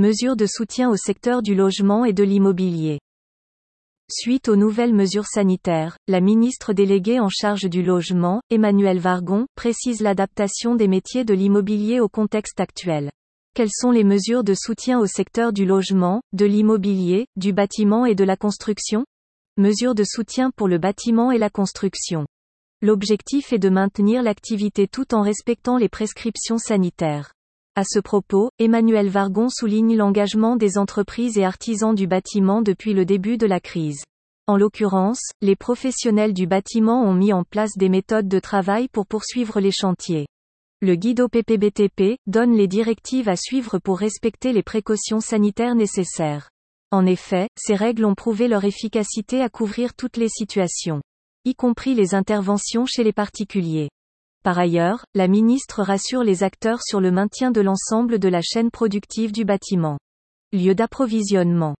Mesures de soutien au secteur du logement et de l'immobilier. Suite aux nouvelles mesures sanitaires, la ministre déléguée en charge du logement, Emmanuelle Vargon, précise l'adaptation des métiers de l'immobilier au contexte actuel. Quelles sont les mesures de soutien au secteur du logement, de l'immobilier, du bâtiment et de la construction? Mesures de soutien pour le bâtiment et la construction. L'objectif est de maintenir l'activité tout en respectant les prescriptions sanitaires. À ce propos, Emmanuel Vargon souligne l'engagement des entreprises et artisans du bâtiment depuis le début de la crise. En l'occurrence, les professionnels du bâtiment ont mis en place des méthodes de travail pour poursuivre les chantiers. Le guide OPPBTP donne les directives à suivre pour respecter les précautions sanitaires nécessaires. En effet, ces règles ont prouvé leur efficacité à couvrir toutes les situations y compris les interventions chez les particuliers. Par ailleurs, la ministre rassure les acteurs sur le maintien de l'ensemble de la chaîne productive du bâtiment. Lieu d'approvisionnement.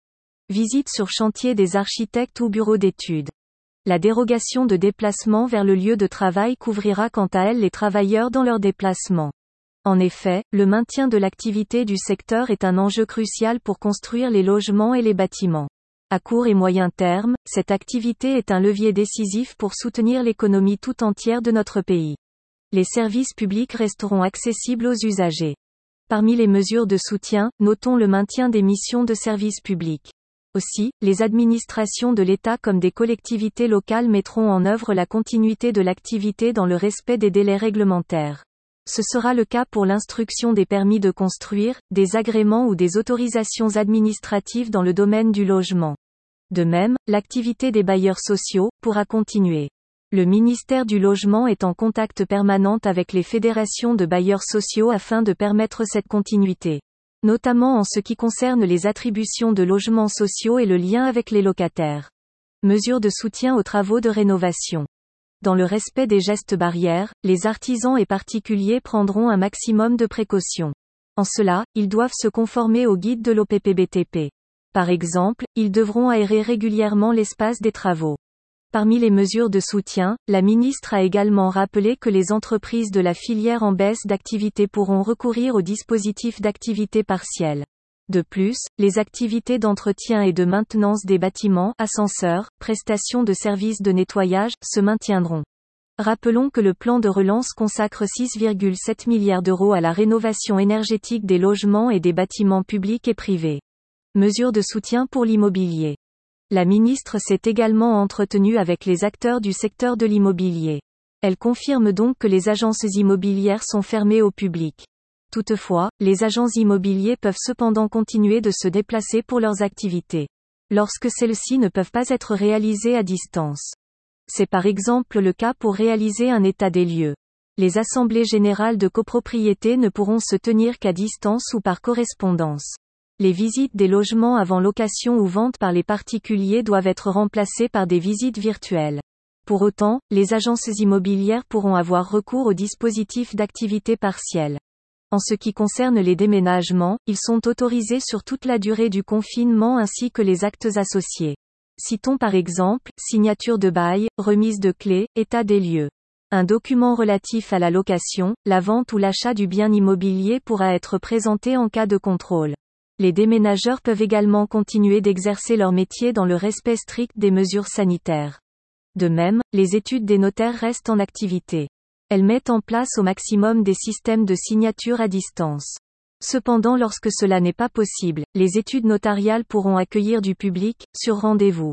Visite sur chantier des architectes ou bureaux d'études. La dérogation de déplacement vers le lieu de travail couvrira quant à elle les travailleurs dans leur déplacement. En effet, le maintien de l'activité du secteur est un enjeu crucial pour construire les logements et les bâtiments. À court et moyen terme, cette activité est un levier décisif pour soutenir l'économie tout entière de notre pays. Les services publics resteront accessibles aux usagers. Parmi les mesures de soutien, notons le maintien des missions de service public. Aussi, les administrations de l'État comme des collectivités locales mettront en œuvre la continuité de l'activité dans le respect des délais réglementaires. Ce sera le cas pour l'instruction des permis de construire, des agréments ou des autorisations administratives dans le domaine du logement. De même, l'activité des bailleurs sociaux pourra continuer. Le ministère du Logement est en contact permanent avec les fédérations de bailleurs sociaux afin de permettre cette continuité. Notamment en ce qui concerne les attributions de logements sociaux et le lien avec les locataires. Mesures de soutien aux travaux de rénovation. Dans le respect des gestes barrières, les artisans et particuliers prendront un maximum de précautions. En cela, ils doivent se conformer au guide de l'OPPBTP. Par exemple, ils devront aérer régulièrement l'espace des travaux. Parmi les mesures de soutien, la ministre a également rappelé que les entreprises de la filière en baisse d'activité pourront recourir au dispositif d'activité partielle. De plus, les activités d'entretien et de maintenance des bâtiments, ascenseurs, prestations de services de nettoyage, se maintiendront. Rappelons que le plan de relance consacre 6,7 milliards d'euros à la rénovation énergétique des logements et des bâtiments publics et privés. Mesures de soutien pour l'immobilier. La ministre s'est également entretenue avec les acteurs du secteur de l'immobilier. Elle confirme donc que les agences immobilières sont fermées au public. Toutefois, les agents immobiliers peuvent cependant continuer de se déplacer pour leurs activités. Lorsque celles-ci ne peuvent pas être réalisées à distance. C'est par exemple le cas pour réaliser un état des lieux. Les assemblées générales de copropriété ne pourront se tenir qu'à distance ou par correspondance. Les visites des logements avant location ou vente par les particuliers doivent être remplacées par des visites virtuelles. Pour autant, les agences immobilières pourront avoir recours au dispositif d'activité partielle. En ce qui concerne les déménagements, ils sont autorisés sur toute la durée du confinement ainsi que les actes associés. Citons par exemple, signature de bail, remise de clés, état des lieux. Un document relatif à la location, la vente ou l'achat du bien immobilier pourra être présenté en cas de contrôle. Les déménageurs peuvent également continuer d'exercer leur métier dans le respect strict des mesures sanitaires. De même, les études des notaires restent en activité. Elles mettent en place au maximum des systèmes de signature à distance. Cependant lorsque cela n'est pas possible, les études notariales pourront accueillir du public, sur rendez-vous.